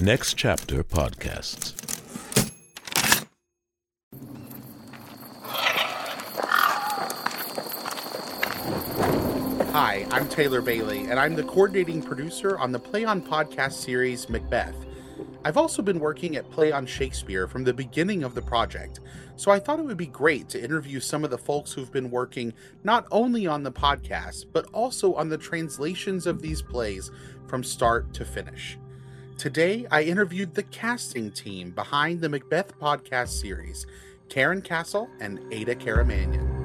Next Chapter Podcasts. Hi, I'm Taylor Bailey, and I'm the coordinating producer on the Play On podcast series Macbeth. I've also been working at Play on Shakespeare from the beginning of the project, so I thought it would be great to interview some of the folks who've been working not only on the podcast, but also on the translations of these plays from start to finish. Today, I interviewed the casting team behind the Macbeth podcast series, Karyn Casl and Ada Karamanyan.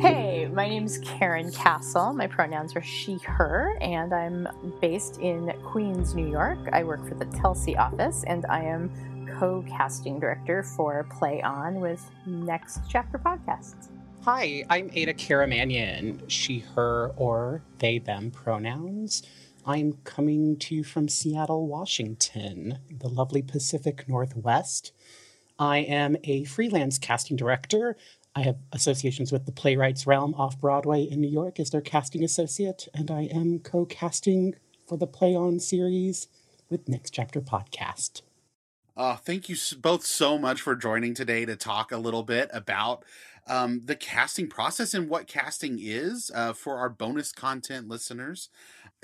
Hey, my name's Karyn Casl. My pronouns are she, her, and I'm based in Queens, New York. I work for the Telsey office, and I am co casting director for Play On with Next Chapter Podcasts. Hi, I'm Ada Karamanyan, she, her, or they, them pronouns. I'm coming to you from Seattle, Washington, the lovely Pacific Northwest. I am a freelance casting director. I have associations with the Playwrights Realm off Broadway in New York as their casting associate, and I am co casting for the Play On series with Next Chapter Podcast. Uh, thank you both so much for joining today to talk a little bit about um, the casting process and what casting is uh, for our bonus content listeners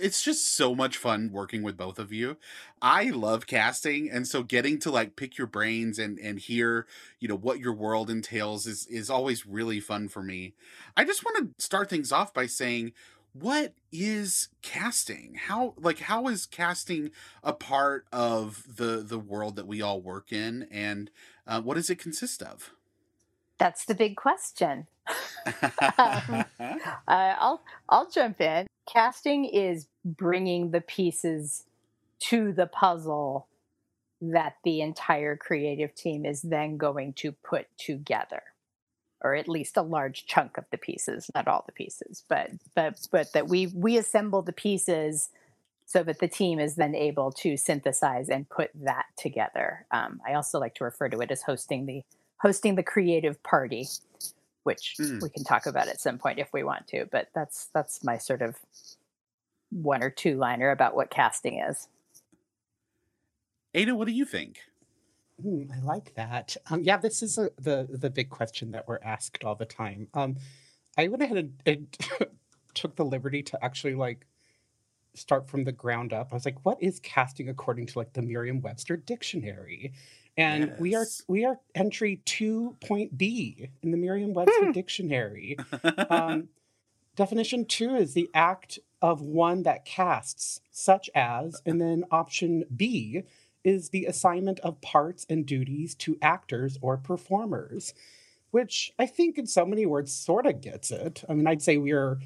it's just so much fun working with both of you. I love casting and so getting to like pick your brains and and hear, you know, what your world entails is is always really fun for me. I just want to start things off by saying what is casting? How like how is casting a part of the the world that we all work in and uh, what does it consist of? That's the big question. um, uh, I'll I'll jump in. Casting is bringing the pieces to the puzzle that the entire creative team is then going to put together or at least a large chunk of the pieces not all the pieces but but but that we we assemble the pieces so that the team is then able to synthesize and put that together. Um, i also like to refer to it as hosting the hosting the creative party which mm. we can talk about at some point if we want to but that's that's my sort of one or two liner about what casting is. Ada, what do you think? Mm, I like that. Um, yeah, this is a, the the big question that we're asked all the time. Um, I went ahead and, and took the liberty to actually like start from the ground up. I was like, what is casting according to like the Merriam-Webster dictionary? And yes. we are we are entry two point B in the Merriam-Webster hmm. dictionary. Um, definition two is the act of one that casts, such as, and then option B is the assignment of parts and duties to actors or performers, which I think in so many words sort of gets it. I mean, I'd say we're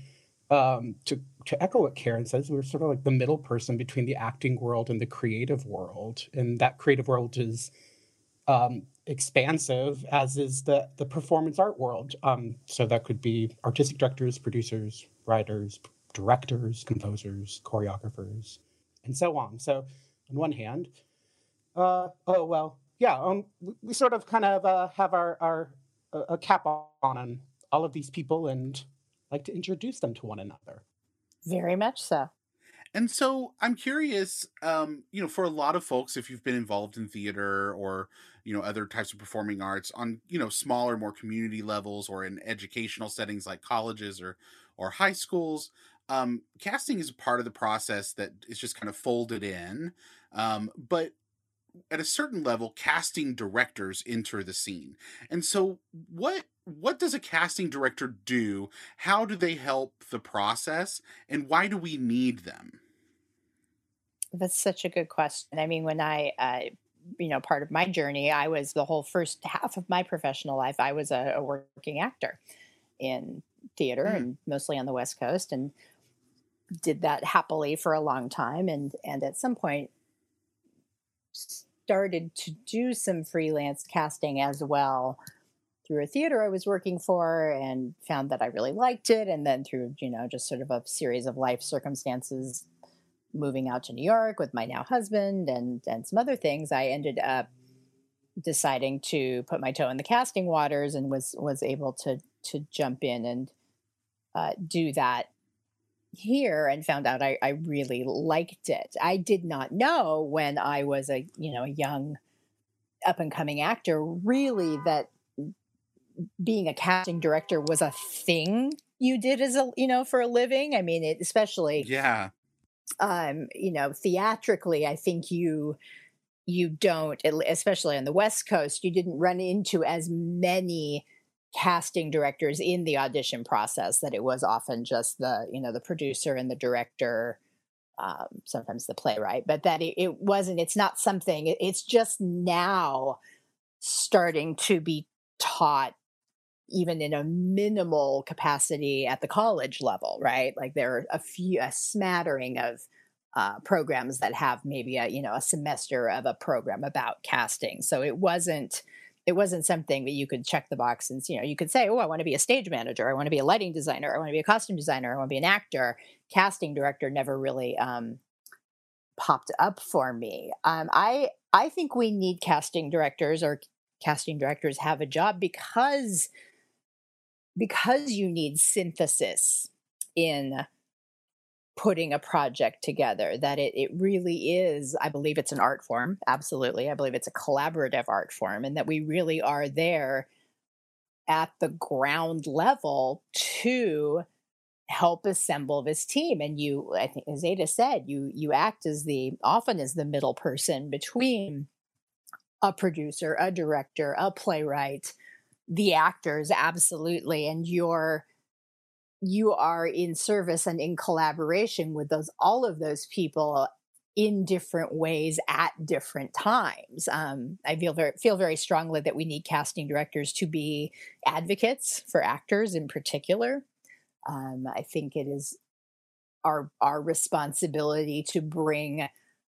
um, to to echo what Karyn says, we're sort of like the middle person between the acting world and the creative world, and that creative world is um, expansive, as is the the performance art world. Um, so that could be artistic directors, producers, writers, directors, composers, choreographers, and so on. So, on one hand, uh, oh well, yeah, um, we, we sort of kind of uh, have our our uh, a cap on on all of these people and like to introduce them to one another. Very much so. And so I'm curious, um, you know, for a lot of folks, if you've been involved in theater or, you know, other types of performing arts on, you know, smaller, more community levels or in educational settings like colleges or or high schools, um, casting is a part of the process that is just kind of folded in. Um, but at a certain level, casting directors enter the scene. And so what what does a casting director do? How do they help the process? And why do we need them? That's such a good question. I mean, when I, uh, you know, part of my journey, I was the whole first half of my professional life, I was a, a working actor in theater mm. and mostly on the West Coast. And did that happily for a long time and and at some point started to do some freelance casting as well through a theater I was working for and found that I really liked it and then through you know just sort of a series of life circumstances moving out to New York with my now husband and and some other things I ended up deciding to put my toe in the casting waters and was was able to to jump in and uh, do that here and found out I, I really liked it. I did not know when I was a you know a young up and coming actor really that being a casting director was a thing you did as a you know for a living. I mean, it especially Yeah. Um you know theatrically i think you you don't especially on the west coast you didn't run into as many casting directors in the audition process that it was often just the you know the producer and the director um, sometimes the playwright but that it, it wasn't it's not something it- it's just now starting to be taught even in a minimal capacity at the college level, right? Like there are a few, a smattering of uh, programs that have maybe a you know a semester of a program about casting. So it wasn't it wasn't something that you could check the box and you know you could say, oh, I want to be a stage manager, I want to be a lighting designer, I want to be a costume designer, I want to be an actor. Casting director never really um, popped up for me. Um, I I think we need casting directors or casting directors have a job because because you need synthesis in putting a project together that it, it really is i believe it's an art form absolutely i believe it's a collaborative art form and that we really are there at the ground level to help assemble this team. And you i think as ada said you you act as the often as the middle person between a producer a director a playwright the actors absolutely and you're you are in service and in collaboration with those all of those people in different ways at different times um, i feel very feel very strongly that we need casting directors to be advocates for actors in particular. Um, i think it is our our responsibility to bring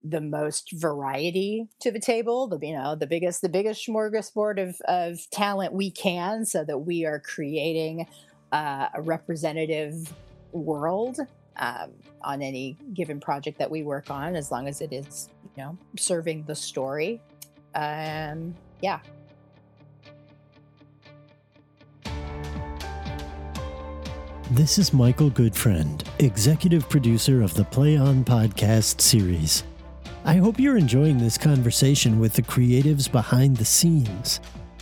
the most variety to the table the you know the biggest the biggest smorgasbord of of talent we can so that we are creating uh, a representative world um, on any given project that we work on as long as it is you know serving the story um yeah This is Michael Goodfriend, executive producer of the Play On podcast series. I hope you're enjoying this conversation with the creatives behind the scenes.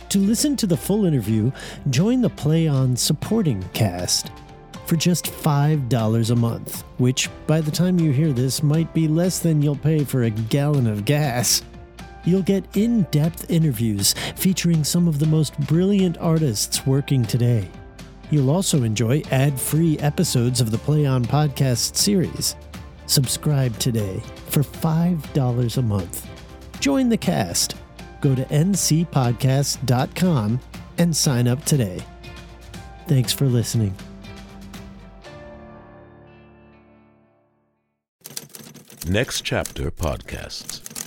To listen to the full interview, join the Play On supporting cast for just $5 a month, which by the time you hear this might be less than you'll pay for a gallon of gas. You'll get in depth interviews featuring some of the most brilliant artists working today. You'll also enjoy ad free episodes of the Play On podcast series. Subscribe today for $5 a month. Join the cast. Go to ncpodcast.com and sign up today. Thanks for listening. Next Chapter Podcasts.